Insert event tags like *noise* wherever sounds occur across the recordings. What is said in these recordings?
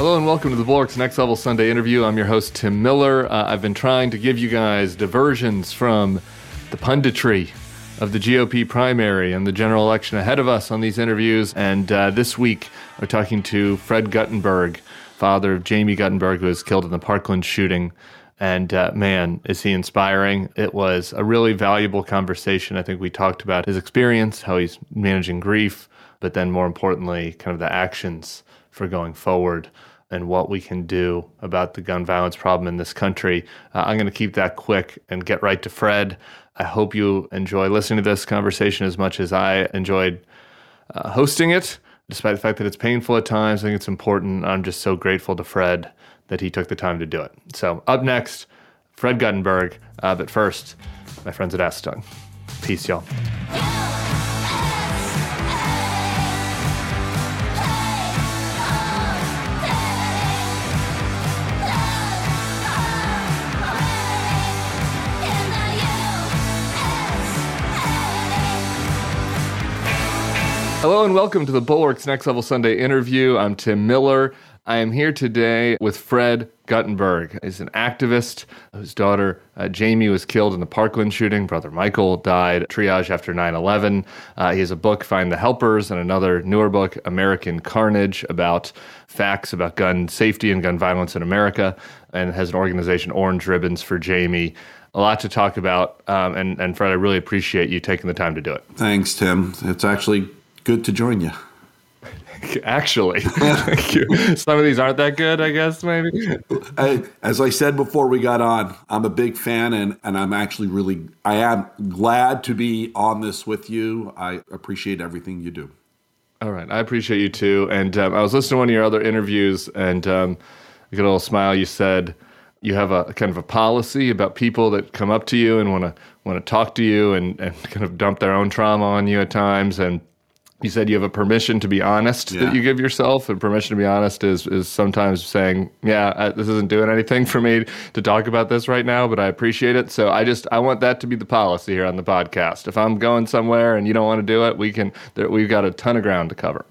Hello and welcome to the Bulwark's Next Level Sunday interview. I'm your host, Tim Miller. Uh, I've been trying to give you guys diversions from the punditry of the GOP primary and the general election ahead of us on these interviews. And uh, this week, we're talking to Fred Guttenberg, father of Jaime Guttenberg, who was killed in the Parkland shooting. And uh, man, is he inspiring. It was a really valuable conversation. I think we talked about his experience, how he's managing grief, but then more importantly, kind of the actions for going forward and what we can do about the gun violence problem in this country. Uh, I'm going to keep that quick and get right to Fred. I hope you enjoy listening to this conversation as much as I enjoyed uh, hosting it, despite the fact that it's painful at times. I think it's important. I'm just so grateful to Fred that he took the time to do it. So, up next, Fred Guttenberg. Uh, but first, my friends at Doug. Peace, y'all. Hello and welcome to the Bulwark's Next Level Sunday interview. I'm Tim Miller. I am here today with Fred Guttenberg. He's an activist whose daughter uh, Jaime was killed in the Parkland shooting. Brother Michael died triage after 9 11. Uh, he has a book, Find the Helpers, and another newer book, American Carnage, about facts about gun safety and gun violence in America, and has an organization, Orange Ribbons for Jaime a lot to talk about. Um, and, and Fred, I really appreciate you taking the time to do it. Thanks, Tim. It's actually good to join *laughs* *laughs* you. Actually, some of these aren't that good, I guess, maybe. I, as I said before we got on, I'm a big fan and, and I'm actually really, I am glad to be on this with you. I appreciate everything you do. All right. I appreciate you too. And um, I was listening to one of your other interviews and um, I got a little smile. You said you have a kind of a policy about people that come up to you and want to want to talk to you and, and *laughs* kind of dump their own trauma on you at times. And you said you have a permission to be honest yeah. that you give yourself and permission to be honest is is sometimes saying yeah I, this isn't doing anything for me to talk about this right now but i appreciate it. So i just i want that to be the policy here on the podcast. If i'm going somewhere and you don't want to do it we can there, we've got a ton of ground to cover.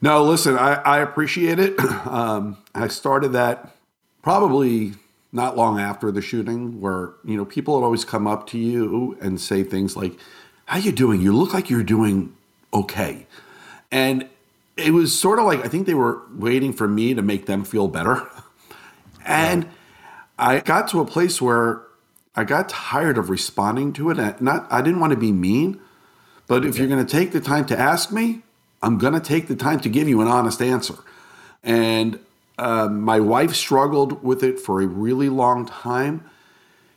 No listen i, I appreciate it. *clears throat* Um, i started that probably not long after the shooting where you know people would always come up to you and say things like how you doing? You look like you're doing okay. And it was sort of like I think they were waiting for me to make them feel better. And I got to a place where I got tired of responding to it. And not I didn't want to be mean, but if you're going to take the time to ask me, I'm going to take the time to give you an honest answer. And uh, my wife struggled with it for a really long time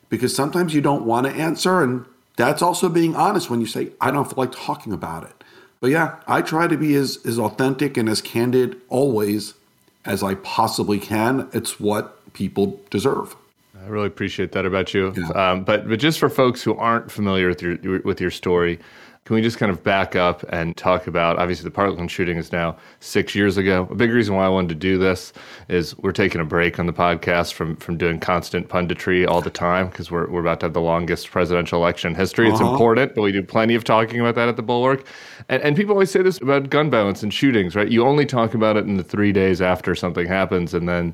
because sometimes you don't want to answer, and that's also being honest when you say I don't feel like talking about it. But yeah, I try to be as, as authentic and as candid always as I possibly can. It's what people deserve. I really appreciate that about you. Yeah. Um, but but just for folks who aren't familiar with your with your story, can we just kind of back up and talk about obviously the Parkland shooting is now six years ago. A big reason why I wanted to do this is we're taking a break on the podcast from from doing constant punditry all the time because we're, we're about to have the longest presidential election in history. It's uh-huh. important, but we do plenty of talking about that at the Bulwark. And, and people always say this about gun violence and shootings, right? You only talk about it in the three days after something happens and then,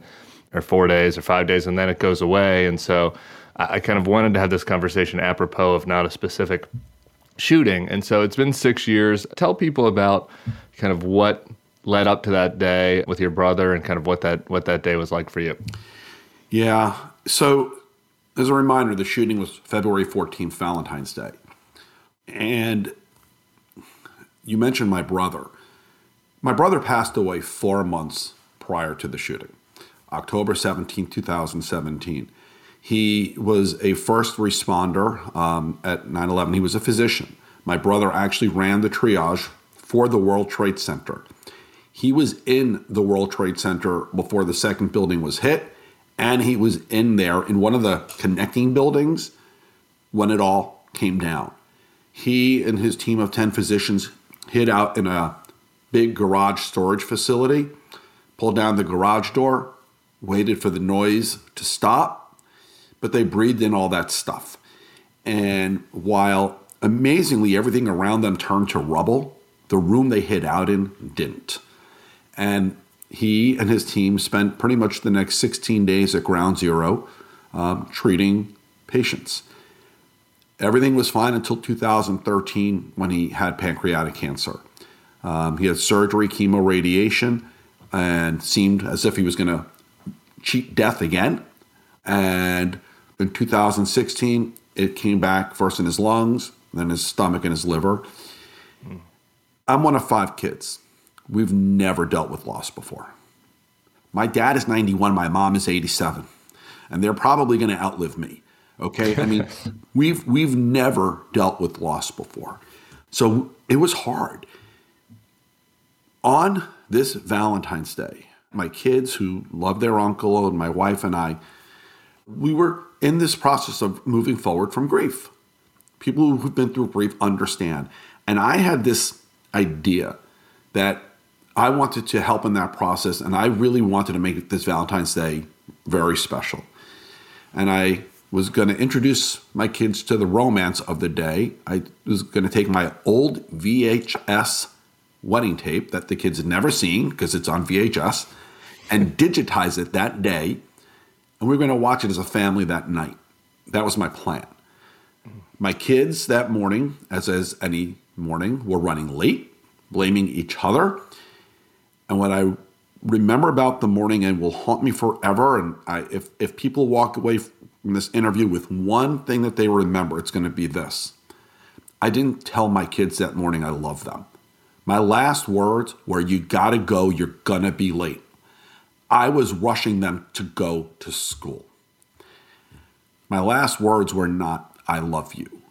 or four days or five days, and then it goes away. And so I, I kind of wanted to have this conversation apropos of not a specific shooting. And so it's been six years. Tell people about kind of what led up to that day with your brother and kind of what that what that day was like for you. Yeah. So as a reminder, the shooting was February 14th, Valentine's Day. And you mentioned my brother. My brother passed away four months prior to the shooting, October 17, 2017. He was a first responder um, at 9 11. He was a physician. My brother actually ran the triage for the World Trade Center. He was in the World Trade Center before the second building was hit, and he was in there in one of the connecting buildings when it all came down. He and his team of 10 physicians hid out in a big garage storage facility, pulled down the garage door, waited for the noise to stop, but they breathed in all that stuff. And while amazingly everything around them turned to rubble, the room they hid out in didn't. And he and his team spent pretty much the next 16 days at ground zero um, treating patients. Everything was fine until 2013 when he had pancreatic cancer. Um, he had surgery, chemo, radiation, and seemed as if he was going to cheat death again. And in 2016, it came back first in his lungs, then his stomach and his liver. I'm one of five kids. We've never dealt with loss before. My dad is 91, my mom is 87, and they're probably going to outlive me. Okay, I mean, *laughs* we've we've never dealt with loss before, so it was hard. On this Valentine's Day, my kids who love their uncle and my wife and I, we were in this process of moving forward from grief. People who've been through grief understand, and I had this idea that I wanted to help in that process, and I really wanted to make this Valentine's Day very special. And I was going to introduce my kids to the romance of the day. I was going to take my old VHS wedding tape that the kids had never seen because it's on VHS and digitize it that day. And we are going to watch it as a family that night. That was my plan. My kids that morning, as as any morning, were running late, blaming each other. And what I remember about the morning and will haunt me forever, and I, if, if people walk away from this interview with one thing that they remember, it's going to be this. I didn't tell my kids that morning I love them. My last words were, You got to go, you're to be late. I was rushing them to go to school. My last words were not, I love you.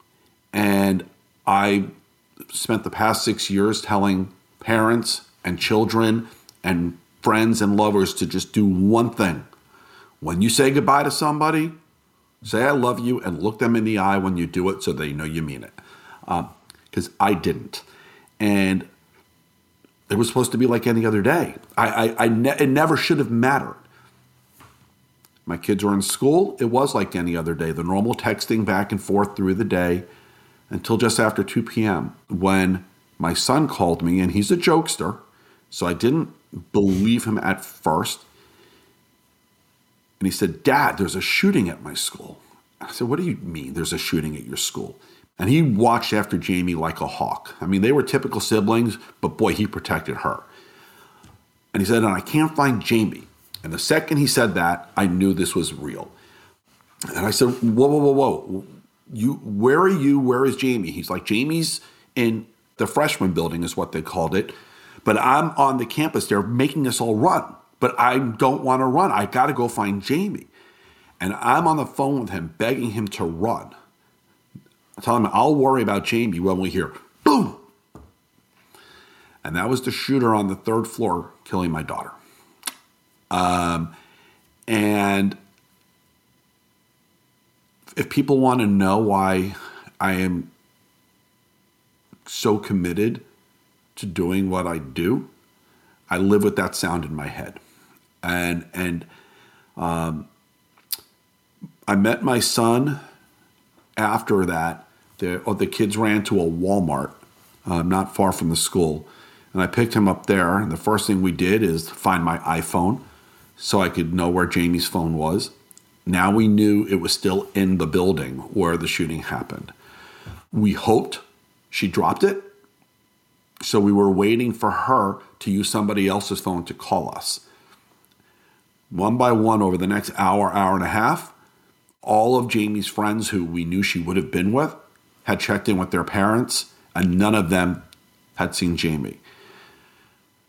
And I spent the past six years telling parents and children and friends and lovers to just do one thing. When you say goodbye to somebody, Say I love you and look them in the eye when you do it so they know you mean it. Because um, I didn't. And it was supposed to be like any other day. I, I, I ne- it never should have mattered. My kids were in school. It was like any other day, the normal texting back and forth through the day until just after 2 p.m. when my son called me, and he's a jokester. So I didn't believe him at first. And he said, Dad, there's a shooting at my school. I said, What do you mean there's a shooting at your school? And he watched after Jaime like a hawk. I mean, they were typical siblings, but boy, he protected her. And he said, And I can't find Jaime. And the second he said that, I knew this was real. And I said, Whoa, whoa, whoa, whoa. You, where are you? Where is Jaime? He's like, Jaime's in the freshman building, is what they called it. But I'm on the campus They're making us all run but I don't want to run. I got to go find Jaime. And I'm on the phone with him, begging him to run. I tell him, I'll worry about Jaime when we hear boom. And that was the shooter on the third floor killing my daughter. Um, and if people want to know why I am so committed to doing what I do, I live with that sound in my head and and um, I met my son after that. The oh, the kids ran to a Walmart uh, not far from the school, and I picked him up there. And the first thing we did is find my iPhone, so I could know where Jaime's phone was. Now we knew it was still in the building where the shooting happened. We hoped she dropped it, so we were waiting for her to use somebody else's phone to call us one by one over the next hour, hour and a half, all of Jaime's friends who we knew she would have been with had checked in with their parents, and none of them had seen Jaime.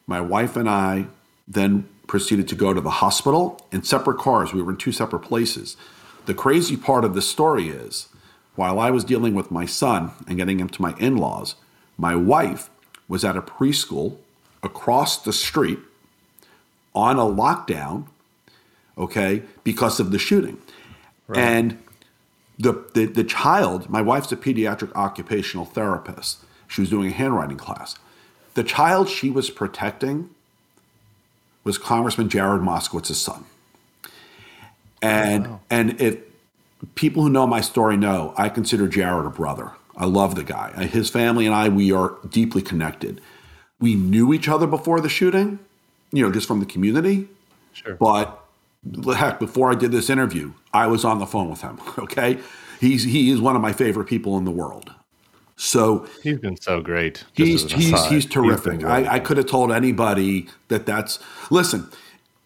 My wife and I then proceeded to go to the hospital in separate cars. We were in two separate places. The crazy part of the story is while I was dealing with my son and getting him to my in laws, my wife was at a preschool across the street on a lockdown okay, because of the shooting. Right. And the, the, the child, my wife's a pediatric occupational therapist. She was doing a handwriting class. The child she was protecting was Congressman Jared Moskowitz's son. And wow. and if people who know my story know, I consider Jared a brother. I love the guy. His family and I, we are deeply connected. We knew each other before the shooting, you know, just from the community. Sure. But heck, before I did this interview, I was on the phone with him. *laughs* Okay, he's he is one of my favorite people in the world. So he's been so great. He's he's he's terrific. He's I, I could have told anybody that that's listen.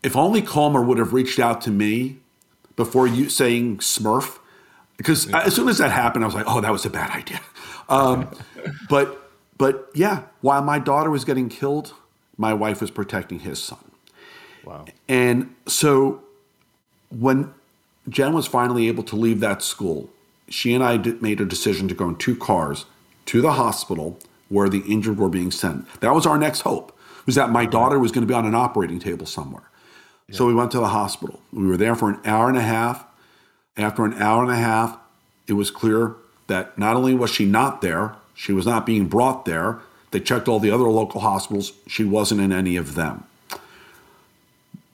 If only Comer would have reached out to me before you saying Smurf, because yeah. as soon as that happened, I was like, oh, that was a bad idea. Um, *laughs* but but yeah, while my daughter was getting killed, my wife was protecting his son. Wow. And so when Jen was finally able to leave that school, she and I made a decision to go in two cars to the hospital where the injured were being sent. That was our next hope, was that my daughter was going to be on an operating table somewhere. Yeah. So we went to the hospital. We were there for an hour and a half. After an hour and a half, it was clear that not only was she not there, she was not being brought there. They checked all the other local hospitals. She wasn't in any of them.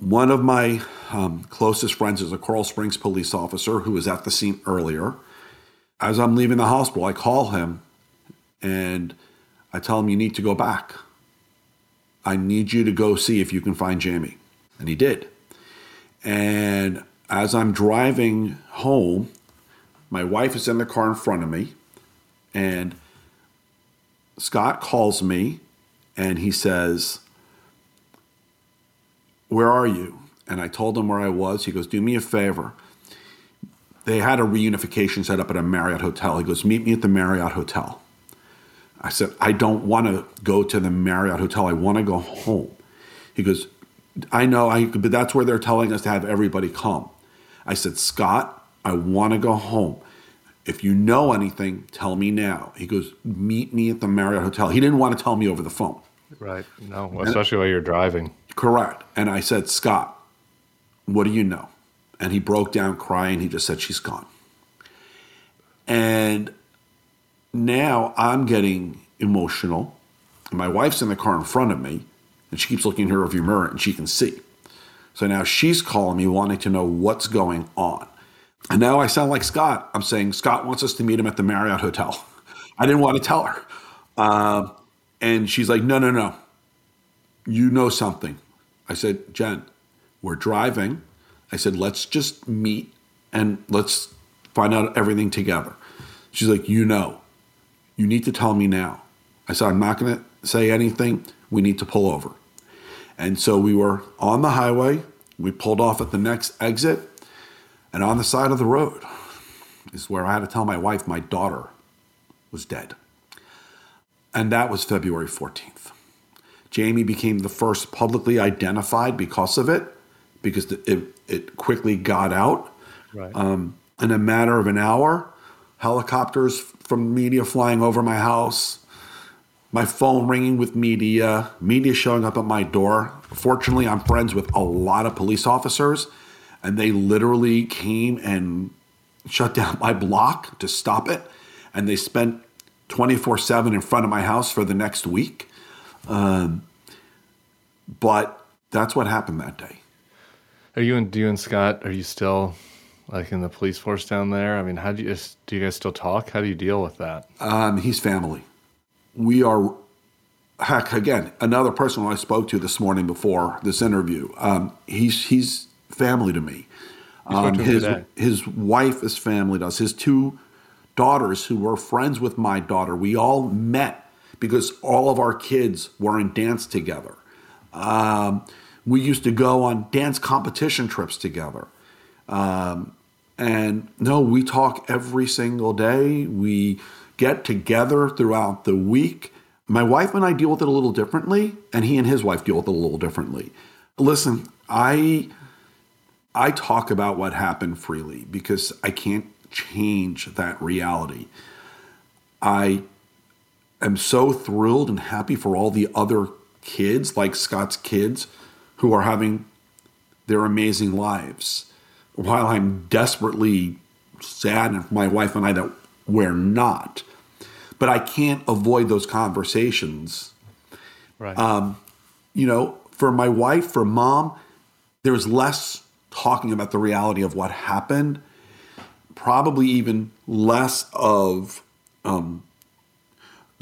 One of my um, closest friends is a Coral Springs police officer who was at the scene earlier. As I'm leaving the hospital, I call him and I tell him, You need to go back. I need you to go see if you can find Jaime. And he did. And as I'm driving home, my wife is in the car in front of me, and Scott calls me and he says, Where are you? And I told him where I was. He goes, Do me a favor. They had a reunification set up at a Marriott hotel. He goes, Meet me at the Marriott hotel. I said, I don't want to go to the Marriott hotel. I want to go home. He goes, I know, I, but that's where they're telling us to have everybody come. I said, Scott, I want to go home. If you know anything, tell me now. He goes, Meet me at the Marriott Hotel. He didn't want to tell me over the phone. Right. No, especially and, while you're driving. Correct. And I said, Scott, what do you know? And he broke down crying. He just said, She's gone. And now I'm getting emotional. My wife's in the car in front of me, and she keeps looking in her rearview mirror, and she can see. So now she's calling me, wanting to know what's going on. And now I sound like Scott. I'm saying Scott wants us to meet him at the Marriott Hotel. *laughs* I didn't want to tell her. Uh, and she's like, no, no, no. You know something. I said, Jen, we're driving. I said, let's just meet and let's find out everything together. She's like, you know, you need to tell me now. I said, I'm not going to say anything. We need to pull over. And so we were on the highway. We pulled off at the next exit and on the side of the road is where I had to tell my wife my daughter was dead. And that was February 14th. Jaime became the first publicly identified because of it, because it, it quickly got out. Right. Um, in a matter of an hour, helicopters from media flying over my house, my phone ringing with media, media showing up at my door. Fortunately, I'm friends with a lot of police officers and they literally came and shut down *laughs* my block to stop it. And they spent 24 7 in front of my house for the next week. Um, but that's what happened that day. Are you and you and Scott? Are you still like in the police force down there? I mean, how do you do? You guys still talk? How do you deal with that? Um, he's family. We are. Heck, again, another person I spoke to this morning before this interview. Um, he's he's family to me. Um, his his wife is family to us. His two daughters, who were friends with my daughter, we all met because all of our kids were in dance together. Um, we used to go on dance competition trips together. Um, and no, we talk every single day. We get together throughout the week. My wife and I deal with it a little differently, and he and his wife deal with it a little differently. Listen, I I talk about what happened freely because I can't change that reality. I am so thrilled and happy for all the other kids, like Scott's kids, who are having their amazing lives. While I'm desperately sad, and my wife and I that we're not, but I can't avoid those conversations. Right. Um, you know, for my wife, for mom, there's less talking about the reality of what happened, probably even less of um,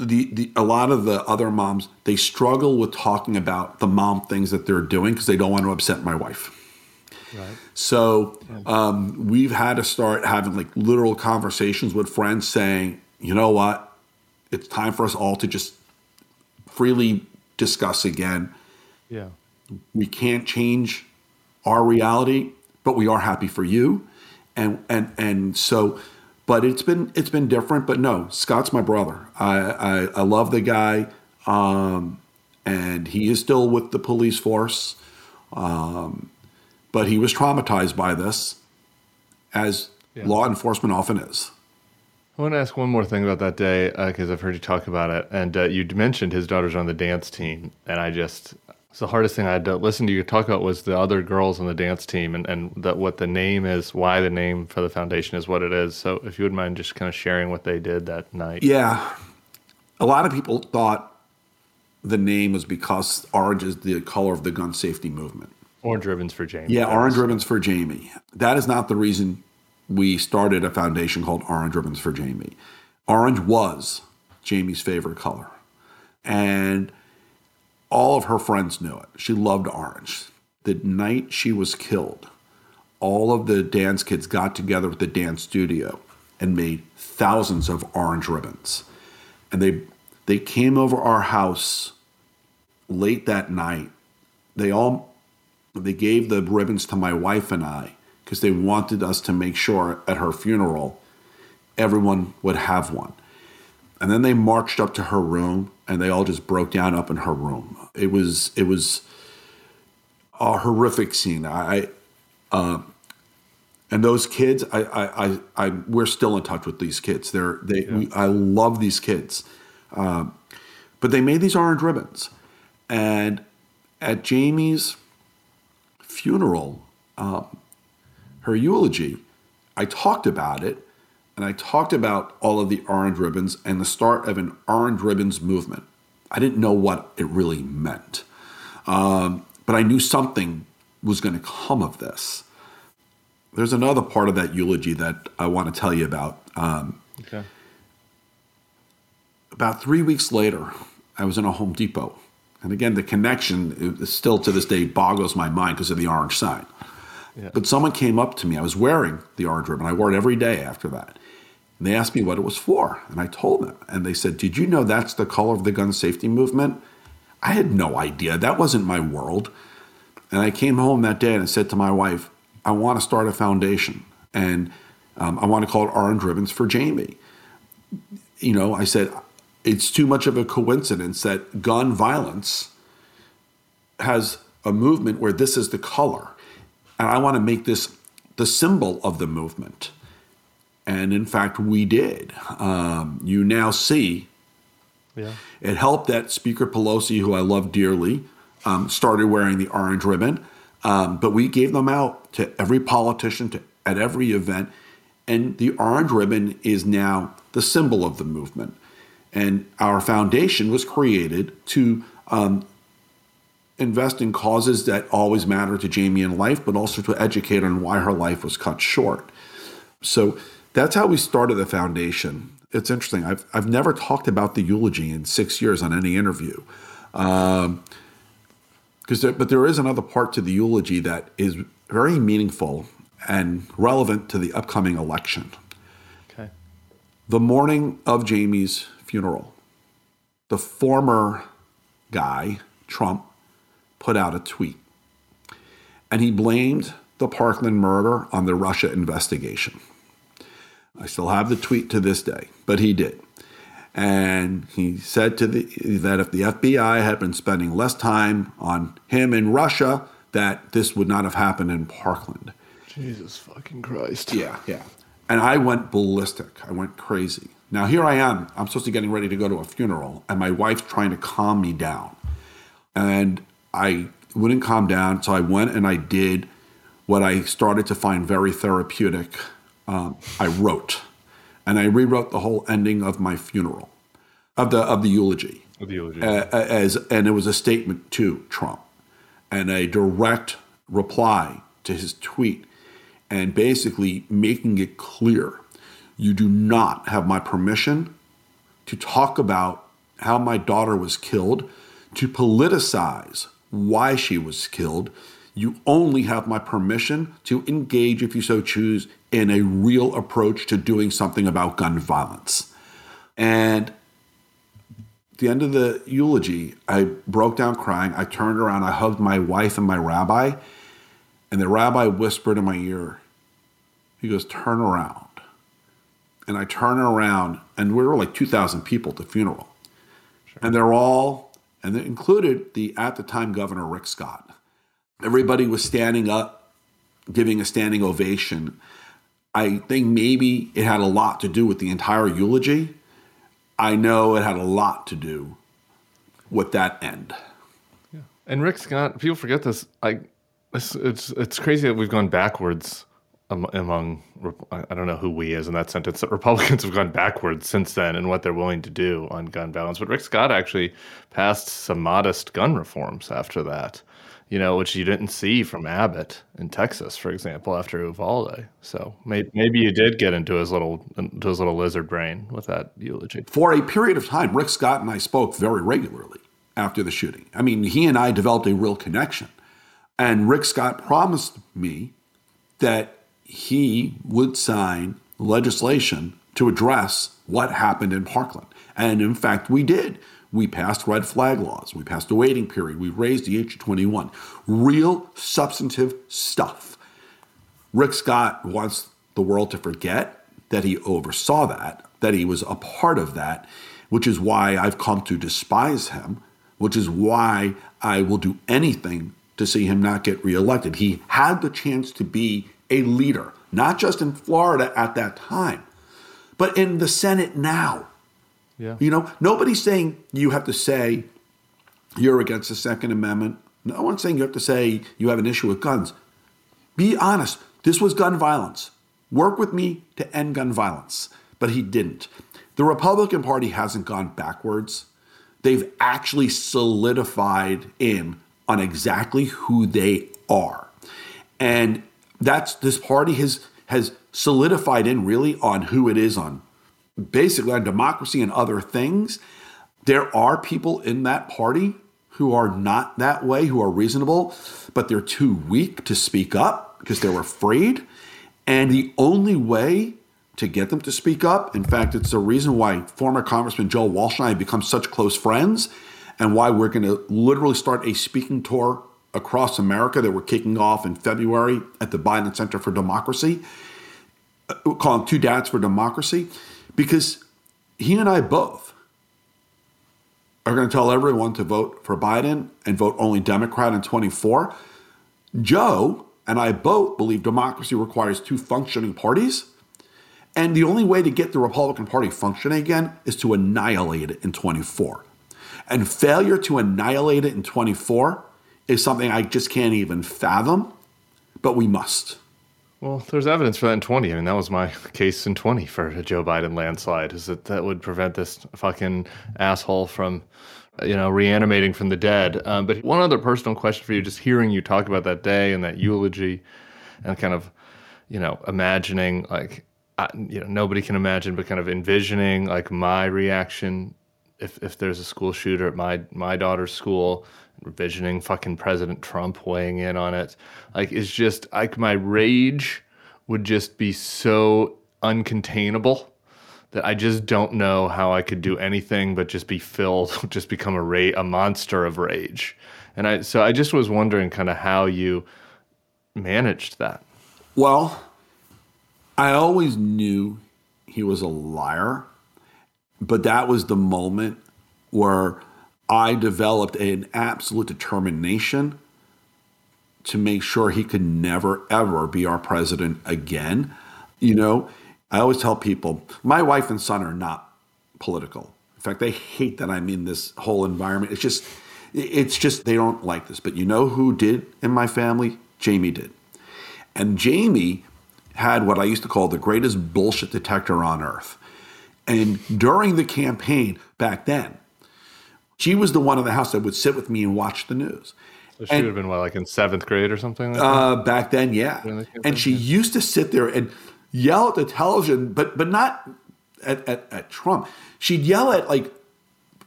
the, the a lot of the other moms they struggle with talking about the mom things that they're doing because they don't want to upset my wife. Right. So um, we've had to start having like literal conversations with friends saying, you know what, it's time for us all to just freely discuss again. Yeah. We can't change our reality, but we are happy for you. And and and so but it's been it's been different. But no, Scott's my brother. I I, I love the guy, um, and he is still with the police force. Um, but he was traumatized by this, as yeah. law enforcement often is. I want to ask one more thing about that day because uh, I've heard you talk about it, and uh, you mentioned his daughter's on the dance team, and I just it's the hardest thing I had to listen to you talk about was the other girls on the dance team and, and that what the name is, why the name for the foundation is what it is. So if you would mind just kind of sharing what they did that night. Yeah. A lot of people thought the name was because orange is the color of the gun safety movement. Orange ribbons for Jaime. Yeah, orange ribbons for Jaime. That is not the reason we started a foundation called Orange Ribbons for Jaime. Orange was Jaime's favorite color. And all of her friends knew it. She loved orange. The night she was killed, all of the dance kids got together with the dance studio and made thousands of orange ribbons. And they they came over our house late that night. They all they gave the ribbons to my wife and I because they wanted us to make sure at her funeral everyone would have one. And then they marched up to her room and they all just broke down up in her room. It was it was a horrific scene. I, uh, and those kids, I, I, I, I, we're still in touch with these kids. They're they, yeah. we, I love these kids, um, but they made these orange ribbons, and at Jaime's funeral, um, her eulogy, I talked about it, and I talked about all of the orange ribbons and the start of an orange ribbons movement. I didn't know what it really meant. Um, but I knew something was going to come of this. There's another part of that eulogy that I want to tell you about. Um, okay. About three weeks later, I was in a Home Depot. And again, the connection is still to this day boggles my mind because of the orange sign. Yeah. But someone came up to me. I was wearing the orange ribbon. I wore it every day after that. And they asked me what it was for. And I told them. And they said, Did you know that's the color of the gun safety movement? I had no idea. That wasn't my world. And I came home that day and I said to my wife, I want to start a foundation. And um, I want to call it Orange Ribbons for Jaime. You know, I said, it's too much of a coincidence that gun violence has a movement where this is the color. And I want to make this the symbol of the movement. And in fact, we did. Um, you now see yeah. it helped that Speaker Pelosi, who I love dearly, um, started wearing the orange ribbon. Um, but we gave them out to every politician to, at every event. And the orange ribbon is now the symbol of the movement. And our foundation was created to um, invest in causes that always matter to Jaime in life, but also to educate on why her life was cut short. So that's how we started the foundation. It's interesting. I've, I've never talked about the eulogy in six years on any interview. Um, there, but there is another part to the eulogy that is very meaningful and relevant to the upcoming election. Okay. The morning of Jaime's funeral, the former guy, Trump, put out a tweet. And he blamed the Parkland murder on the Russia investigation. I still have the tweet to this day, but he did. And he said to the that if the FBI had been spending less time on him in Russia, that this would not have happened in Parkland. Jesus fucking Christ. Yeah, yeah. And I went ballistic. I went crazy. Now here I am. I'm supposed to be getting ready to go to a funeral, and my wife's trying to calm me down. And I wouldn't calm down, so I went and I did what I started to find very therapeutic um, I wrote, and I rewrote the whole ending of my funeral, of the of the eulogy, of the eulogy, uh, as and it was a statement to Trump, and a direct reply to his tweet, and basically making it clear, you do not have my permission to talk about how my daughter was killed, to politicize why she was killed, you only have my permission to engage, if you so choose, in a real approach to doing something about gun violence. And at the end of the eulogy, I broke down crying. I turned around, I hugged my wife and my rabbi, and the rabbi whispered in my ear, he goes, Turn around. And I turn around, and we were like 2,000 people at the funeral. Sure. And they're all, and they included the at the time governor, Rick Scott. Everybody was standing up, giving a standing ovation. I think maybe it had a lot to do with the entire eulogy. I know it had a lot to do with that end. Yeah. And Rick Scott, people forget this. I, it's, it's, it's crazy that we've gone backwards among I don't know who we is in that sentence that Republicans have gone backwards since then in what they're willing to do on gun violence. But Rick Scott actually passed some modest gun reforms after that, you know, which you didn't see from Abbott in Texas, for example, after Uvalde. So maybe, maybe you did get into his little into his little lizard brain with that eulogy. For a period of time, Rick Scott and I spoke very regularly after the shooting. I mean, he and I developed a real connection. And Rick Scott promised me that he would sign legislation to address what happened in Parkland. And in fact, we did. We passed red flag laws. We passed a waiting period. We raised the age of 21. Real substantive stuff. Rick Scott wants the world to forget that he oversaw that, that he was a part of that, which is why I've come to despise him, which is why I will do anything to see him not get reelected. He had the chance to be a leader, not just in Florida at that time, but in the Senate now. Yeah. You know, nobody's saying you have to say you're against the Second Amendment. No one's saying you have to say you have an issue with guns. Be honest. This was gun violence. Work with me to end gun violence. But he didn't. The Republican Party hasn't gone backwards. They've actually solidified in on exactly who they are. And that's this party has has solidified in really on who it is on basically on democracy and other things. There are people in that party who are not that way, who are reasonable, but they're too weak to speak up because they're afraid. And the only way to get them to speak up, in fact, it's the reason why former Congressman Joe Walsh and I have become such close friends and why we're going to literally start a speaking tour across America that we're kicking off in February at the Biden Center for Democracy, uh, calling Two Dads for Democracy, because he and I both are going to tell everyone to vote for Biden and vote only Democrat in 24. Joe and I both believe democracy requires two functioning parties. And the only way to get the Republican Party functioning again is to annihilate it in 24. And failure to annihilate it in 24 is something I just can't even fathom, but we must. Well, there's evidence for that in 20. I mean, that was my *laughs* case in 20 for a Joe Biden landslide, is that that would prevent this fucking asshole from, you know, reanimating from the dead. Um, but one other personal question for you, just hearing you talk about that day and that eulogy and kind of, you know, imagining like, I, you know, nobody can imagine, but kind of envisioning like my reaction if, if there's a school shooter at my, my daughter's school envisioning fucking President Trump weighing in on it. Like it's just like my rage would just be so uncontainable that I just don't know how I could do anything but just be filled, *laughs* just become a ra- a monster of rage. And I so I just was wondering kind of how you managed that. Well, I always knew he was a liar, but that was the moment where I developed an absolute determination to make sure he could never, ever be our president again. You know, I always tell people my wife and son are not political. In fact, they hate that I'm in this whole environment. It's just, it's just, they don't like this. But you know who did in my family? Jaime did. And Jaime had what I used to call the greatest bullshit detector on earth. And during the campaign back then, she was the one in the house that would sit with me and watch the news. So she and, would have been what, like in seventh grade or something? Like uh, back then, yeah. And she used to sit there and yell at the television, but but not at, at, at Trump. She'd yell at like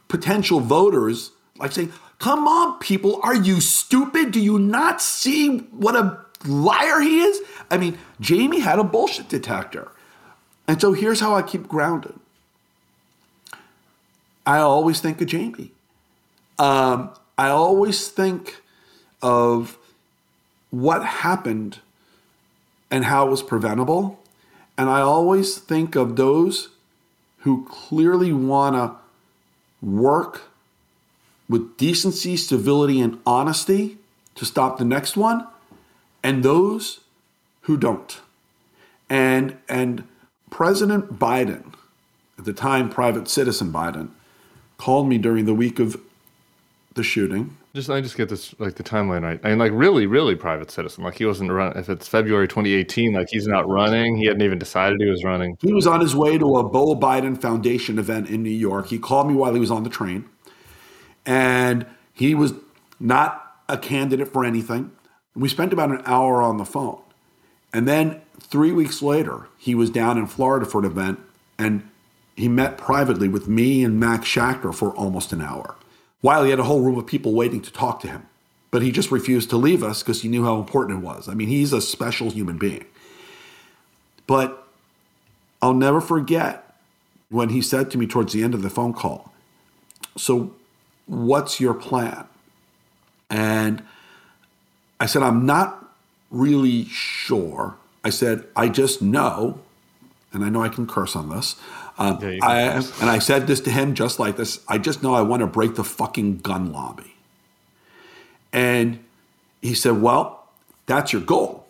potential voters like saying, Come on, people, are you stupid? Do you not see what a liar he is? I mean, Jaime had a bullshit detector. And so here's how I keep grounded I always think of Jaime. Um, I always think of what happened and how it was preventable. And I always think of those who clearly want to work with decency, civility, and honesty to stop the next one, and those who don't. And, and President Biden, at the time, private citizen Biden, called me during the week of the shooting. Just I just get this like the timeline right. I mean, like really, really private citizen. Like he wasn't run. If it's February 2018, like he's not running. He hadn't even decided he was running. He was on his way to a Beau Biden Foundation event in New York. He called me while he was on the train, and he was not a candidate for anything. We spent about an hour on the phone, and then three weeks later, he was down in Florida for an event, and he met privately with me and Max Schachter for almost an hour while he had a whole room of people waiting to talk to him. But he just refused to leave us because he knew how important it was. I mean, he's a special human being. But I'll never forget when he said to me towards the end of the phone call, So, what's your plan? And I said, I'm not really sure. I said, I just know, and I know I can curse on this. Um, I, and I said this to him just like this. I just know I want to break the fucking gun lobby. And he said, Well, that's your goal.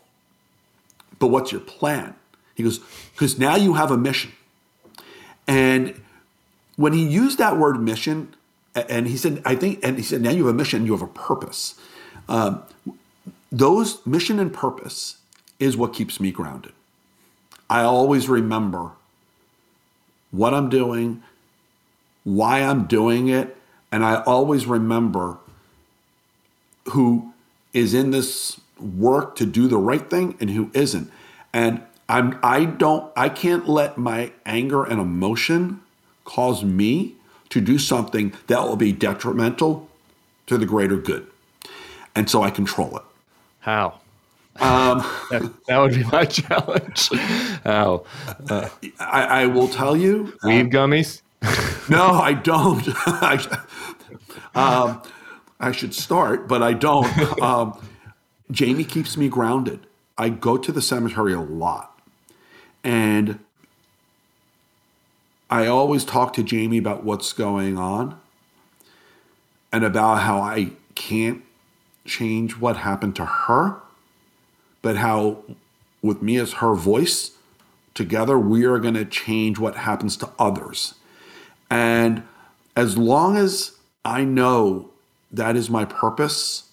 But what's your plan? He goes, Because now you have a mission. And when he used that word mission, and he said, I think, and he said, now you have a mission, you have a purpose. Um, those mission and purpose is what keeps me grounded. I always remember what I'm doing, why I'm doing it, and I always remember who is in this work to do the right thing and who isn't. And I'm I don't I can't let my anger and emotion cause me to do something that will be detrimental to the greater good. And so I control it. How? Um, *laughs* that, that, would be my *laughs* challenge. How? Uh, I, I, will tell you. Weed um, gummies? *laughs* no, I don't. I, um, I should start, but I don't. Um, Jaime keeps me grounded. I go to the cemetery a lot. And I always talk to Jaime about what's going on and about how I can't change what happened to her but how with me as her voice, together we are going to change what happens to others. And as long as I know that is my purpose,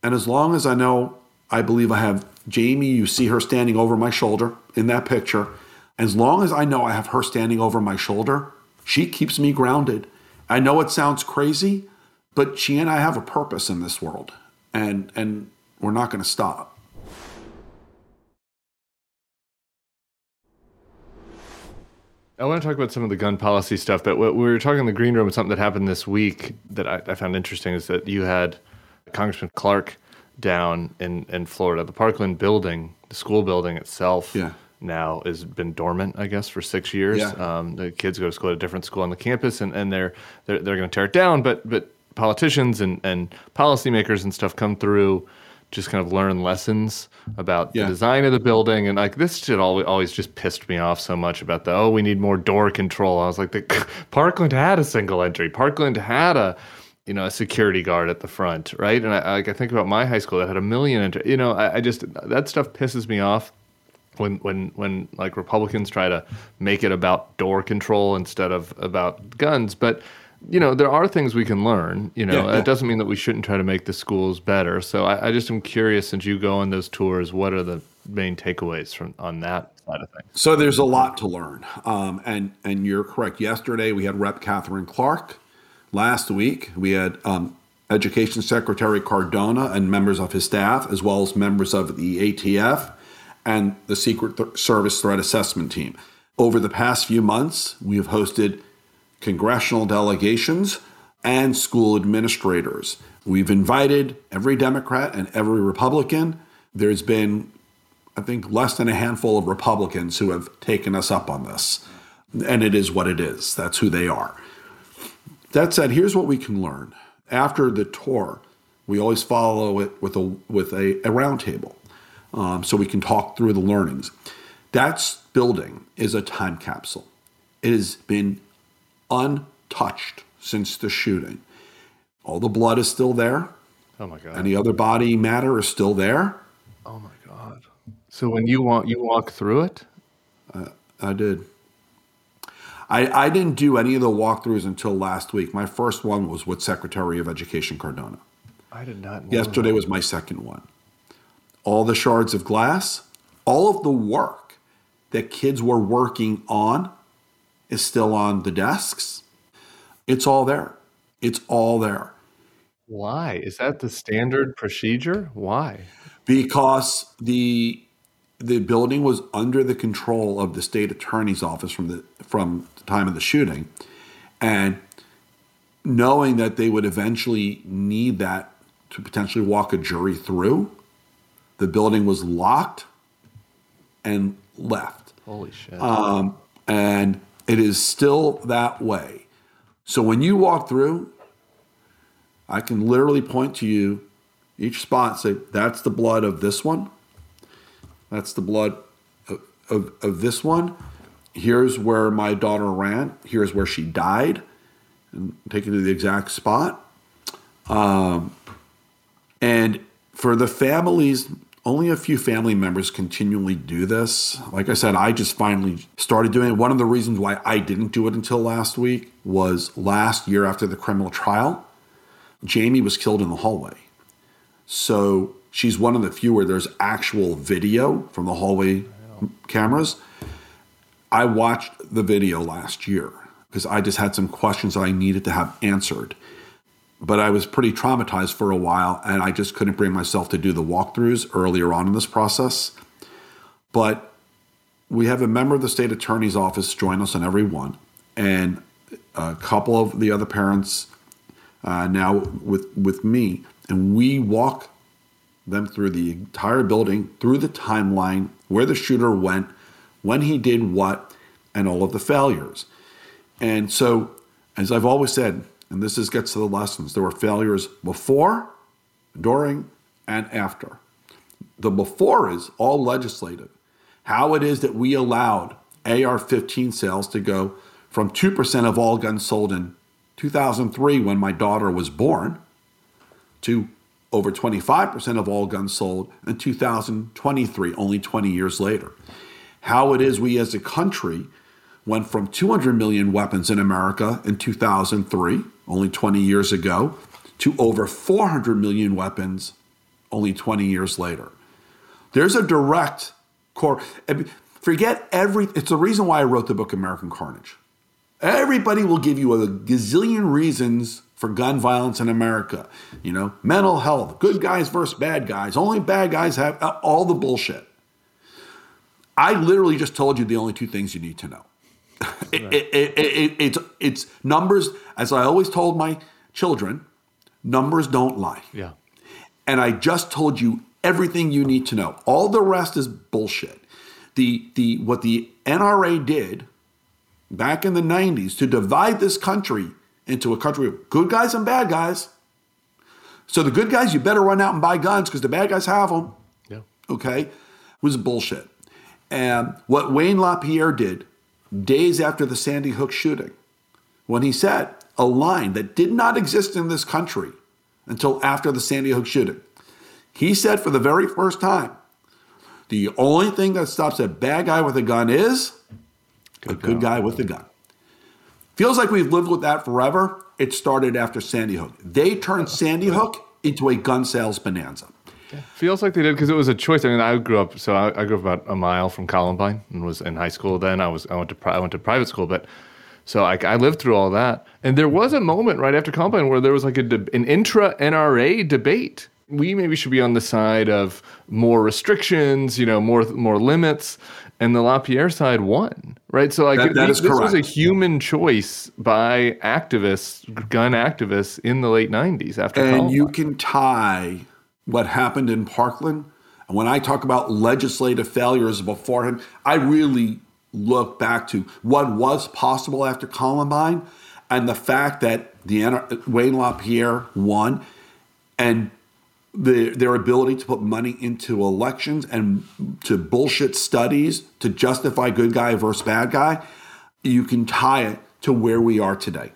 and as long as I know, I believe I have Jaime, you see her standing over my shoulder in that picture. As long as I know I have her standing over my shoulder, she keeps me grounded. I know it sounds crazy, but she and I have a purpose in this world, and and we're not going to stop. I want to talk about some of the gun policy stuff, but we were talking in the green room. Something that happened this week that I, I found interesting is that you had Congressman Clark down in, in Florida. The Parkland building, the school building itself, yeah. now has been dormant, I guess, for six years. Yeah. Um, the kids go to school at a different school on the campus, and, and they're they're, they're going to tear it down. But but politicians and, and policymakers and stuff come through just kind of learn lessons about yeah. the design of the building. And like this shit always, always just pissed me off so much about the oh we need more door control. I was like the *laughs* parkland had a single entry. Parkland had a you know a security guard at the front right? And i, like, I think about my high school that had a million entry you know I, I just that stuff pisses me off when when when like republicans try to make it about door control instead of about guns. But you know, there are things we can learn. You know, yeah, yeah. it doesn't mean that we shouldn't try to make the schools better. So I, I, just am curious, since you go on those tours, what are the main takeaways from on that side of things? So there's a lot to learn, um, and and you're correct. Yesterday we had Rep. Katherine Clark. Last week we had um, Education Secretary Cardona and members of his staff, as well as members of the ATF and the Secret Th- Service Threat Assessment Team. Over the past few months, we have hosted congressional delegations and school administrators. We've invited every Democrat and every Republican. There's been, I think, less than a handful of Republicans who have taken us up on this. And it is what it is. That's who they are. That said, here's what we can learn. After the tour, we always follow it with a with a, a roundtable, um, so we can talk through the learnings. That building is a time capsule. It has been untouched since the shooting. All the blood is still there. Oh my god. Any other body matter is still there. Oh my god. So when you walk you walk through it? Uh, I did. I, I didn't do any of the walkthroughs until last week. My first one was with Secretary of Education Cardona. I did not know. Yesterday that. was my second one. All the shards of glass, all of the work that kids were working on is still on the desks. It's all there. It's all there. Why? Is that the standard procedure? Why? Because the the building was under the control of the state attorney's office from the from the time of the shooting and knowing that they would eventually need that to potentially walk a jury through the building was locked and left holy shit um, and it is still that way so when you walk through i can literally point to you each spot say that's the blood of this one that's the blood of, of, of, this one. Here's where my daughter ran. Here's where she died. And take it to the exact spot. Um, and for the families, only a few family members continually do this. Like I said, I just finally started doing it. One of the reasons why I didn't do it until last week was last year after the criminal trial, Jaime was killed in the hallway. So she's one of the few where there's actual video from the hallway cameras. I watched the video last year because I just had some questions that I needed to have answered. But I was pretty traumatized for a while and I just couldn't bring myself to do the walkthroughs earlier on in this process. But we have a member of the state attorney's office join us on every one, and a couple of the other parents uh, now with with me, and we walk them through the entire building, through the timeline, where the shooter went, when he did what, and all of the failures. And so, as I've always said, and this is gets to the lessons, there were failures before, during, and after. The before is all legislative. How it is that we allowed AR 15 sales to go from 2% of all guns sold in 2003 when my daughter was born to over 25% of all guns sold in 2023, only 20 years later. How it is we as a country went from 200 million weapons in America in 2003, only 20 years ago, to over 400 million weapons only 20 years later. There's a direct core. Forget every. It's the reason why I wrote the book American Carnage. Everybody will give you a gazillion reasons for gun violence in America. You know, mental health, good guys versus bad guys. Only bad guys have uh, all the bullshit. I literally just told you the only two things you need to know. *laughs* Right. It, it, it, it's it's numbers. As I always told my children, numbers don't lie. Yeah. And I just told you everything you need to know. All the rest is bullshit. The the what the NRA did back in the 90s to divide this country into a country of good guys and bad guys. So the good guys, you better run out and buy guns because the bad guys have them. Yeah. Okay, was bullshit. And what Wayne LaPierre did days after the Sandy Hook shooting, when he said a line that did not exist in this country until after the Sandy Hook shooting, he said for the very first time, the only thing that stops a bad guy with a gun is good a good guy with a gun. Feels like we've lived with that forever. It started after Sandy Hook. They turned Sandy Hook into a gun sales bonanza. Feels like they did because it was a choice. I mean, I grew up, so I, I, grew up about a mile from Columbine and was in high school. Then I was I went to I went to private school, but so I, I lived through all that. And there was a moment right after Columbine where there was like a an intra NRA debate. We maybe should be on the side of more restrictions, you know, more more limits and the LaPierre side won, right? So like That- that this, is this was a human choice by activists, gun activists in the late '90s after And Columbine. you can tie what happened in Parkland. And when I talk about legislative failures beforehand, I really look back to what was possible after Columbine and the fact that the Wayne LaPierre won and the, their ability to put money into elections and to bullshit studies to justify good guy versus bad guy, you can tie it to where we are today.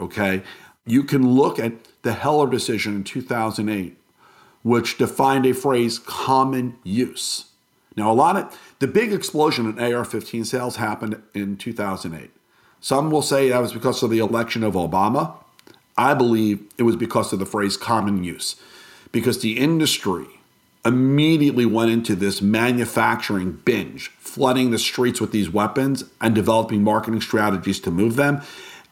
Okay. You can look at the Heller decision in 2008, which defined a phrase common use. Now, a lot of the big explosion in AR 15 sales happened in 2008. Some will say that was because of the election of Obama. I believe it was because of the phrase common use, because the industry immediately went into this manufacturing binge, flooding the streets with these weapons and developing marketing strategies to move them.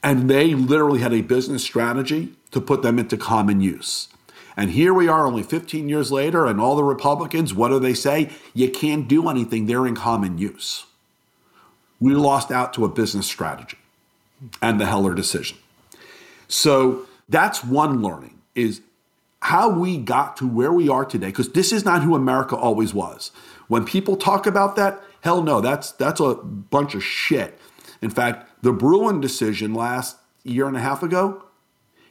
And they literally had a business strategy to put them into common use. And here we are only 15 years later, and all the Republicans, what do they say? You can't do anything, they're in common use. We lost out to a business strategy and the Heller decision. So that's one learning is how we got to where we are today because this is not who America always was. When people talk about that, hell no, that's that's a bunch of shit. In fact, the Bruen decision last year and a half ago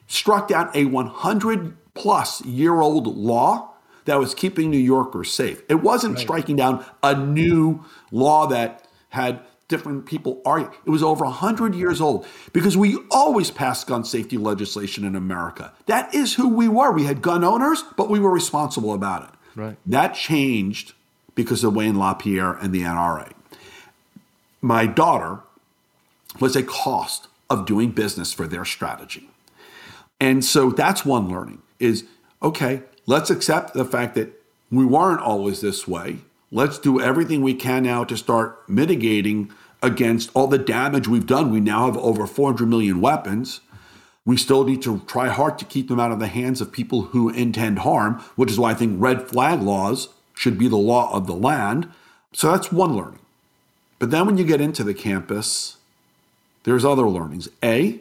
struck down a 100 plus year old law that was keeping New Yorkers safe. It wasn't striking down a new law that had different people argue. It was over 100 years old because we always passed gun safety legislation in America. That is who we were. We had gun owners, but we were responsible about it. Right. That changed because of Wayne LaPierre and the NRA. My daughter was a cost of doing business for their strategy. And so that's one learning is okay, let's accept the fact that we weren't always this way. Let's do everything we can now to start mitigating against all the damage we've done. We now have over 400 million weapons. We still need to try hard to keep them out of the hands of people who intend harm, which is why I think red flag laws should be the law of the land. So that's one learning. But then when you get into the campus, there's other learnings. A,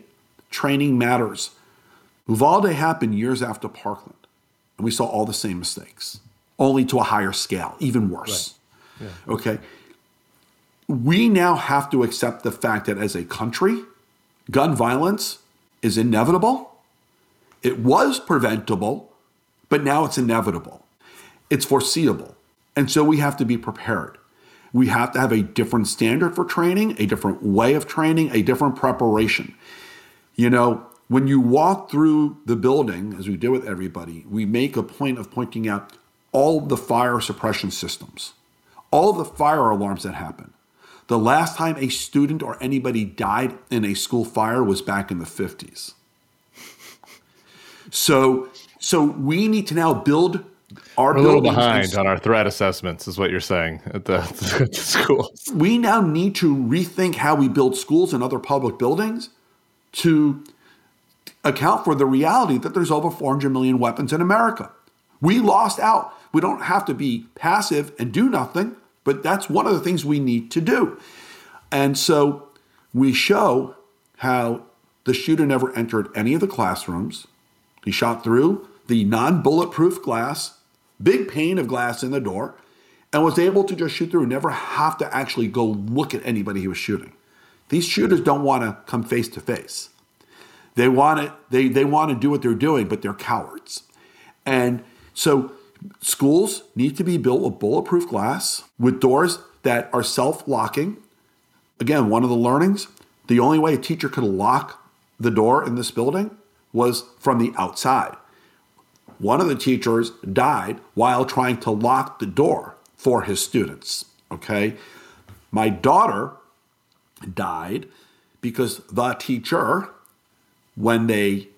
training matters. Uvalde happened years after Parkland, and we saw all the same mistakes, only to a higher scale, even worse. Okay. We now have to accept the fact that as a country, gun violence is inevitable. It was preventable, but now it's inevitable. It's foreseeable. And so we have to be prepared. We have to have a different standard for training, a different way of training, a different preparation. You know, when you walk through the building, as we do with everybody, we make a point of pointing out all the fire suppression systems, all the fire alarms that happen. The last time a student or anybody died in a school fire was back in the 50s. So, so we need to now build our We're a little and behind on our threat assessments, is what you're saying at the, *laughs* at the schools. we now need to rethink how we build schools and other public buildings to account for the reality that there's over 400 million weapons in America. We lost out. We don't have to be passive and do nothing, but that's one of the things we need to do. And so we show how the shooter never entered any of the classrooms. He shot through the non bulletproof glass, big pane of glass in the door, and was able to just shoot through, and never have to actually go look at anybody he was shooting. These shooters don't want to come face to face. They want to they they want to do what they're doing, but they're cowards. And so schools need to be built with bulletproof glass with doors that are self-locking. Again, one of the learnings, the only way a teacher could lock the door in this building was from the outside. One of the teachers died while trying to lock the door for his students. Okay. My daughter died because the teacher, when they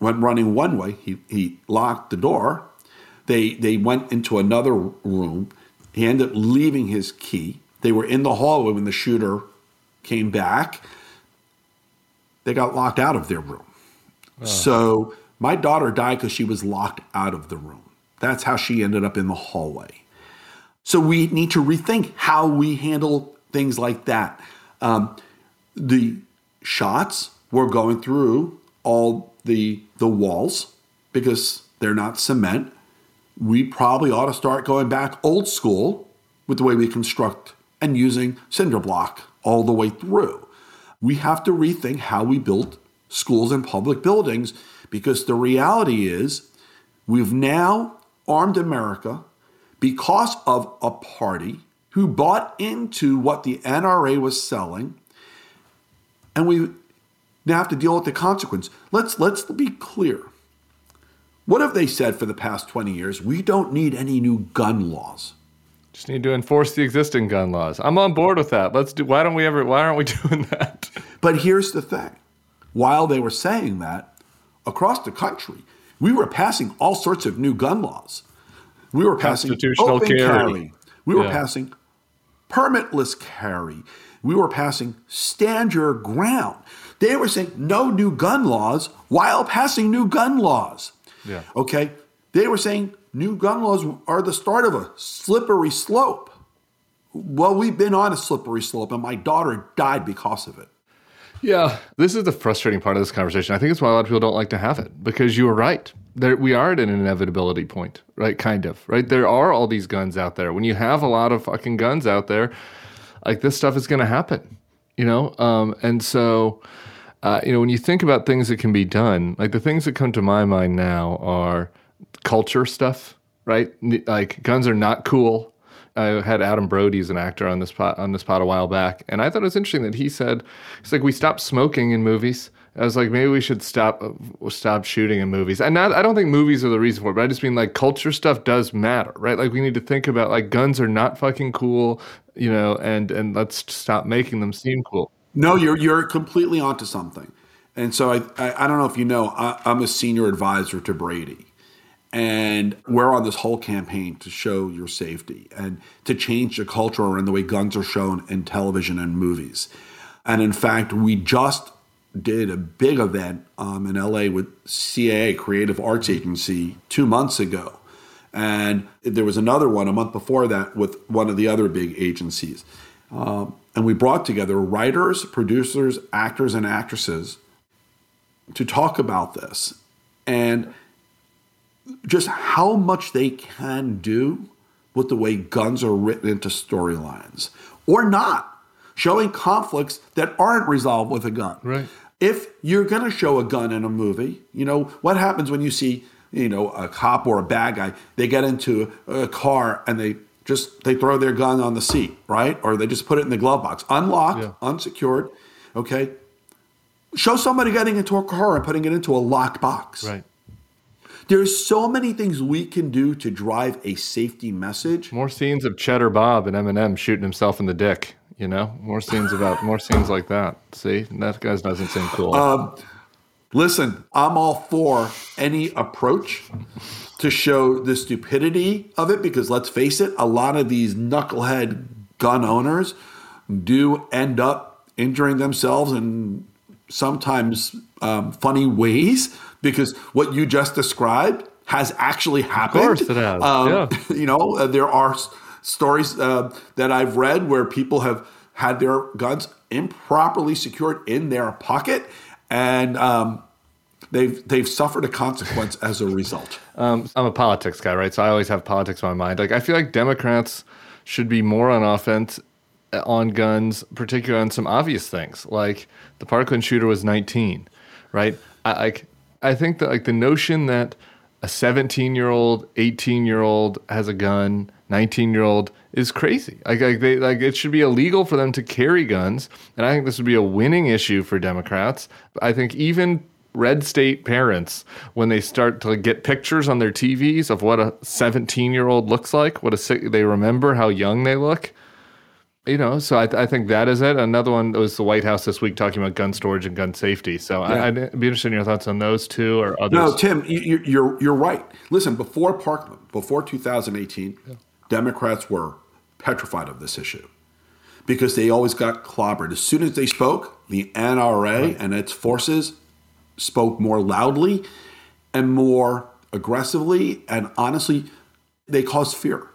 went running one way, he, he locked the door. They, they went into another room. He ended up leaving his key. They were in the hallway when the shooter came back. They got locked out of their room. So my daughter died because she was locked out of the room. That's how she ended up in the hallway. So we need to rethink how we handle things like that. Um, the shots were going through all the the walls because they're not cement. We probably ought to start going back old school with the way we construct and using cinder block all the way through. We have to rethink how we build schools and public buildings because the reality is we've now armed America because of a party who bought into what the NRA was selling, and we now have to deal with the consequence. Let's let's be clear. What have they said for the past 20 years? We don't need any new gun laws. Just need to enforce the existing gun laws. I'm on board with that. Let's do why don't we ever why aren't we *laughs* doing that? But here's the thing. While they were saying that, across the country, we were passing all sorts of new gun laws. We were passing constitutional open carry. carry. We were Yeah. passing permitless carry. We were passing stand your ground. They were saying no new gun laws while passing new gun laws. Yeah. Okay. They were saying new gun laws are the start of a slippery slope. Well, we've been on a slippery slope, and my daughter died because of it. Yeah, this is the frustrating part of this conversation. I think it's why a lot of people don't like to have it because you are right. There, we are at an inevitability point, right? Kind of, right? There are all these guns out there. When you have a lot of fucking guns out there, like this stuff is going to happen, you know? Um, and so, uh, you know, when you think about things that can be done, like the things that come to my mind now are culture stuff, right? Like guns are not cool. I had Adam Brody as an actor on this pot, on this pot a while back, and I thought it was interesting that he said he's like we stopped smoking in movies. I was like maybe we should stop stop shooting in movies. And not, I don't think movies are the reason for it, but I just mean like culture stuff does matter, right? Like we need to think about like guns are not fucking cool, you know, and and let's stop making them seem cool. No, you're you're completely onto something. And so I I, I don't know if you know I, I'm a senior advisor to Brady, and we're on this whole campaign to show your safety and to change the culture around the way guns are shown in television and movies. And in fact, we just did a big event um, in LA with CAA Creative Arts Agency two months ago. And there was another one a month before that with one of the other big agencies. Um, and we brought together writers, producers, actors, and actresses to talk about this and just how much they can do with the way guns are written into storylines or not, showing conflicts that aren't resolved with a gun. Right. If you're going to show a gun in a movie, you know, what happens when you see, you know, a cop or a bad guy, they get into a car and they just they throw their gun on the seat, right? Or they just put it in the glove box, unlocked, Yeah. unsecured, okay? Show somebody getting into a car and putting it into a locked box. Right. There's so many things we can do to drive a safety message. More scenes of Cheddar Bob and Eminem shooting himself in the dick. You know, more scenes about more scenes like that. See, that guy doesn't seem cool. Um, listen, I'm all for any approach to show the stupidity of it because let's face it, a lot of these knucklehead gun owners do end up injuring themselves in sometimes um, funny ways because what you just described has actually happened. Of course it has, Um, yeah. *laughs* You know, uh, there are s- stories uh, that I've read where people have had their guns improperly secured in their pocket, and um, they've they've suffered a consequence as a result. Um, I'm a politics guy, right? So I always have politics on my mind. Like I feel like Democrats should be more on offense uh, on guns, particularly on some obvious things. Like the Parkland shooter was 19, right? I like I think that like the notion that a 17 year old, 18 year old has a gun, 19 year old is crazy. Like, like they like it should be illegal for them to carry guns, and I think this would be a winning issue for Democrats. I think even red state parents when they start to get pictures on their TVs of what a 17 year old looks like, what a they remember how young they look. You know, so I, I think that is it. Another one was the White House this week talking about gun storage and gun safety. So I, I'd be interested in your thoughts on those two or others. No, Tim, you, you- you're you're right. Listen, before Parkland, before 2018, Democrats were petrified of this issue because they always got clobbered. As soon as they spoke, the NRA and its forces spoke more loudly and more aggressively, and honestly, they caused fear.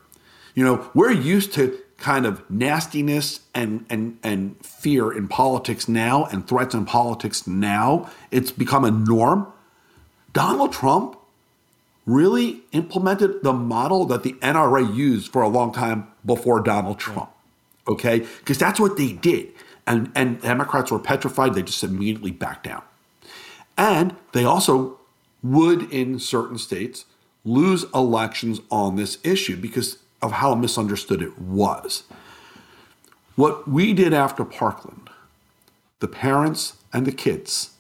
You know, we're used to kind of nastiness and and and fear in politics now and threats in politics now. It's become a norm. Donald Trump really implemented the model that the NRA used for a long time before Donald Trump. Okay? Because that's what they did. And and Democrats were petrified, they just immediately backed down. And they also would in certain states lose elections on this issue because of how misunderstood it was. What we did after Parkland, the parents and the kids,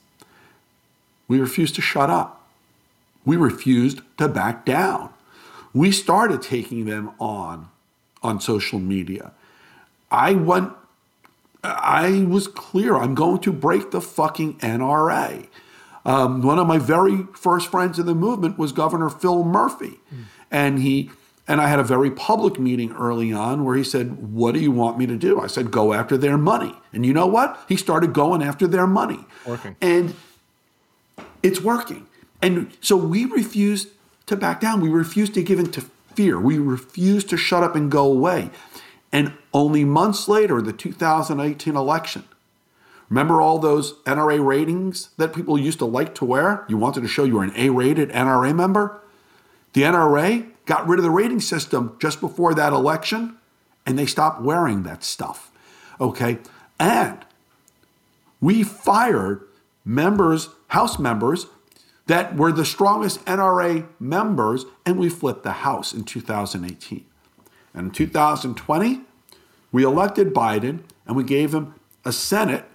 we refused to shut up. We refused to back down. We started taking them on on social media. I went I was clear I'm going to break the fucking NRA. Um, one of my very first friends in the movement was Governor Phil Murphy, mm. and he and I had a very public meeting early on where he said, What do you want me to do? I said, Go after their money. And you know what? He started going after their money. Working. And it's working. And so we refused to back down. We refused to give in to fear. We refused to shut up and go away. And only months later, the 2018 election, remember all those NRA ratings that people used to like to wear? You wanted to show you were an A rated NRA member? The NRA got rid of the rating system just before that election and they stopped wearing that stuff. Okay. And we fired members, House members, that were the strongest NRA members, and we flipped the House in 2018. And in 2020, we elected Biden and we gave him a Senate.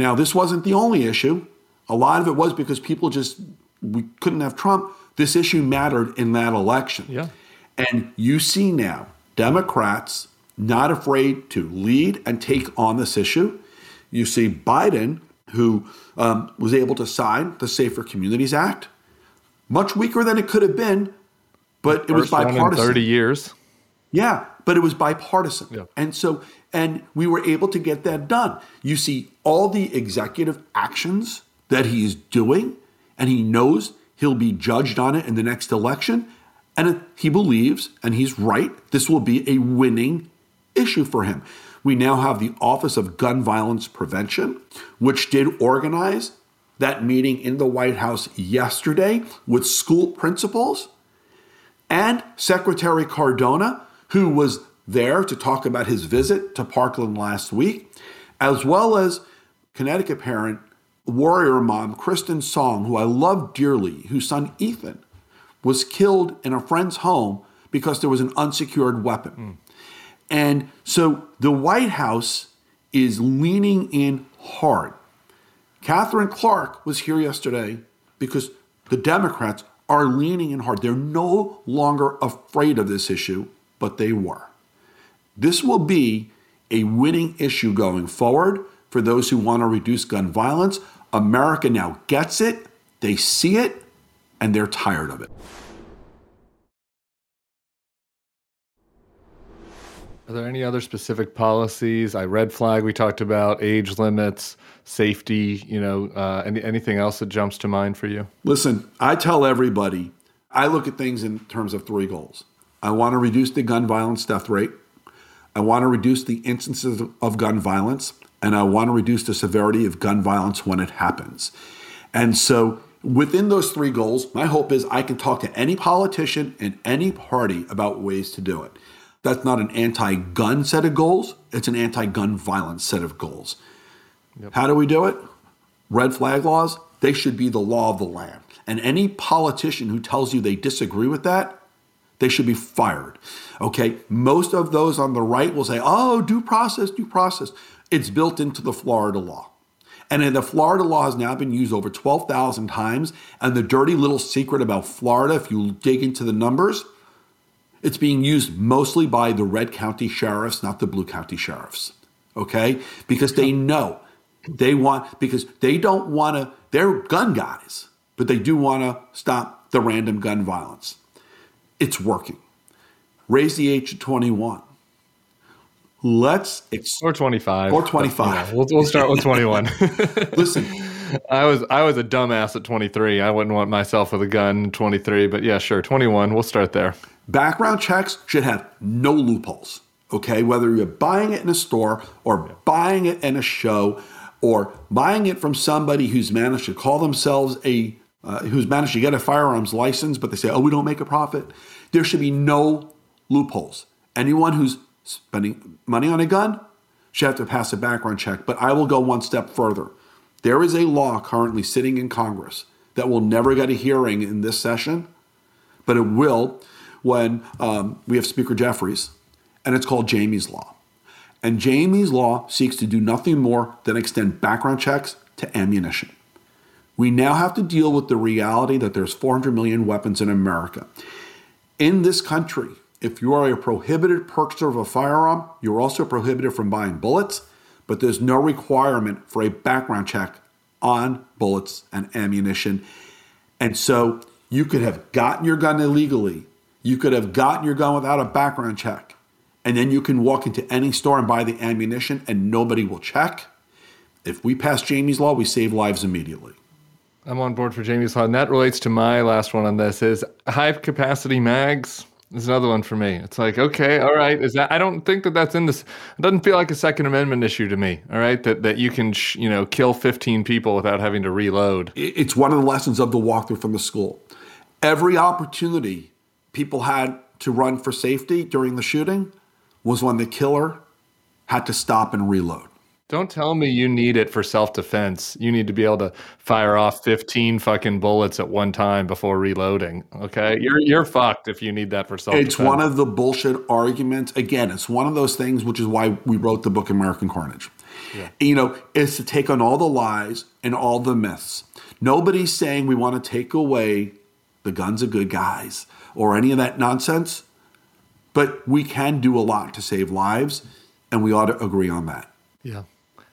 Now, this wasn't the only issue. A lot of it was because people just we couldn't have Trump. This issue mattered in that election. Yeah. And you see now Democrats not afraid to lead and take on this issue. You see Biden, who um, was able to sign the Safer Communities Act, much weaker than it could have been, but it was bipartisan. Thirty years. Yeah, but it was bipartisan. Yeah. And so, and we were able to get that done. You see all the executive actions that he's doing, and he knows he'll be judged on it in the next election. And he believes, and he's right, this will be a winning issue for him. We now have the Office of Gun Violence Prevention, which did organize that meeting in the White House yesterday with school principals and Secretary Cardona, who was there to talk about his visit to Parkland last week, as well as Connecticut parent, warrior mom Kristin Song, who I love dearly, whose son Ethan was killed in a friend's home because there was an unsecured weapon. Mm. And so the White House is leaning in hard. Katherine Clark was here yesterday because the Democrats are leaning in hard. They're no longer afraid of this issue, but they were. This will be a winning issue going forward for those who want to reduce gun violence. America now gets it, they see it, and they're tired of it. Are there any other specific policies? I red flag. We talked about age limits, safety. You know, uh, any, anything else that jumps to mind for you? Listen, I tell everybody. I look at things in terms of three goals. I want to reduce the gun violence death rate. I want to reduce the instances of gun violence, and I want to reduce the severity of gun violence when it happens. And so Within those three goals, my hope is I can talk to any politician in any party about ways to do it. That's not an anti gun set of goals, it's an anti gun violence set of goals. Yep. How do we do it? Red flag laws, they should be the law of the land. And any politician who tells you they disagree with that, they should be fired. Okay, most of those on the right will say, oh, due process, due process. It's built into the Florida law. And the Florida law has now been used over 12,000 times. And the dirty little secret about Florida, if you dig into the numbers, it's being used mostly by the red county sheriffs, not the blue county sheriffs. Okay? Because they know they want, because they don't want to, they're gun guys, but they do want to stop the random gun violence. It's working. Raise the age to 21. Let's ex- or 25 or 25. Yeah, we'll, we'll start with 21. *laughs* Listen, *laughs* I was I was a dumbass at 23. I wouldn't want myself with a gun 23, but yeah, sure, 21. We'll start there. Background checks should have no loopholes. Okay, whether you're buying it in a store or buying it in a show or buying it from somebody who's managed to call themselves a uh, who's managed to get a firearms license, but they say, "Oh, we don't make a profit." There should be no loopholes. Anyone who's spending money on a gun should have to pass a background check. But I will go one step further. There is a law currently sitting in Congress that will never get a hearing in this session, but it will when um, we have Speaker Jeffries, and it's called Jaime's Law. And Jaime's Law seeks to do nothing more than extend background checks to ammunition. We now have to deal with the reality that there's 400 million weapons in America. In this country, if you are a prohibited purchaser of a firearm, you're also prohibited from buying bullets, but there's no requirement for a background check on bullets and ammunition. And so you could have gotten your gun illegally, you could have gotten your gun without a background check, and then you can walk into any store and buy the ammunition and nobody will check. If we pass Jaime's law, we save lives immediately. I'm on board for Jaime's law, and that relates to my last one on this: is high capacity mags. Is another one for me. It's like, okay, all right. Is that? I don't think that that's in this. It doesn't feel like a Second Amendment issue to me. All right, that that you can, sh- you know, kill 15 people without having to reload. It's one of the lessons of the walkthrough from the school. Every opportunity people had to run for safety during the shooting was when the killer had to stop and reload. Don't tell me you need it for self defense. You need to be able to fire off 15 fucking bullets at one time before reloading. Okay. You're you're fucked if you need that for self defense. It's one of the bullshit arguments. Again, it's one of those things which is why we wrote the book American Carnage. Yeah. You know, it's to take on all the lies and all the myths. Nobody's saying we want to take away the guns of good guys or any of that nonsense, but we can do a lot to save lives, and we ought to agree on that. Yeah.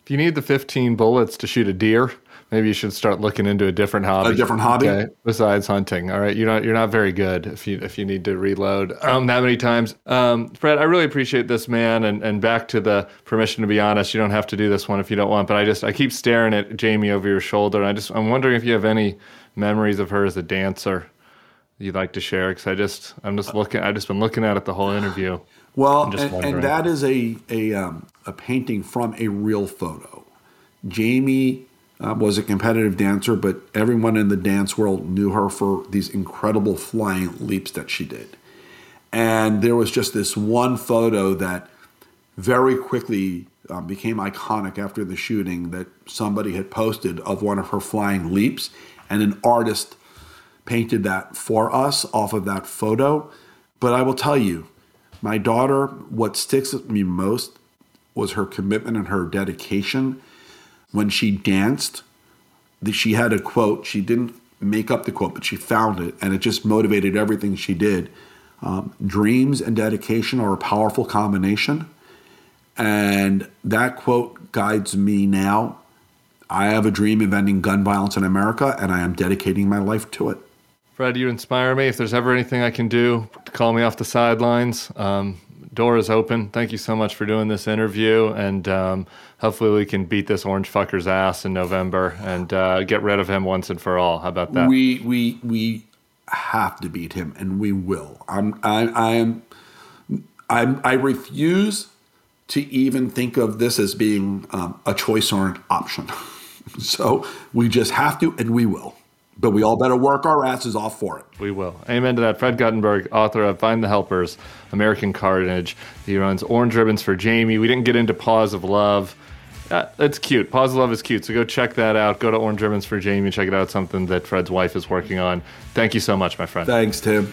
If you need the 15 bullets to shoot a deer, maybe you should start looking into a different hobby. A different hobby, okay, besides hunting. All right, you're not you're not very good if you if you need to reload um, that many times. Um, Fred, I really appreciate this, man. And and back to the permission to be honest. You don't have to do this one if you don't want, but I just I keep staring at Jaime over your shoulder, and I just I'm wondering if you have any memories of her as a dancer you'd like to share? Because I just I'm just looking. I've just been looking at it the whole interview. Well, and, and, that is a a, um, a painting from a real photo. Jaime uh, was a competitive dancer, but everyone in the dance world knew her for these incredible flying leaps that she did. And there was just this one photo that very quickly um, became iconic after the shooting that somebody had posted of one of her flying leaps, and an artist painted that for us off of that photo. But I will tell you, my daughter, what sticks with me most was her commitment and her dedication. When she danced, she had a quote. She didn't make up the quote, but she found it, and it just motivated everything she did. Um, dreams and dedication are a powerful combination. And that quote guides me now. I have a dream of ending gun violence in America, and I am dedicating my life to it. Fred, you inspire me. If there's ever anything I can do call me off the sidelines, um, door is open. Thank you so much for doing this interview, and um, hopefully we can beat this orange fucker's ass in November and uh, get rid of him once and for all. How about that? We we we have to beat him, and we will. I'm I, I am I I refuse to even think of this as being um, a choice or an option. *laughs* so we just have to, and we will. But we all better work our asses off for it. We will. Amen to that. Fred Guttenberg, author of Find the Helpers, American Carnage. He runs Orange Ribbons for Jaime. We didn't get into Paws of Love. Uh, it's cute. Paws of Love is cute. So go check that out. Go to Orange Ribbons for Jaime. Check it out. Something that Fred's wife is working on. Thank you so much, my friend. Thanks, Tim.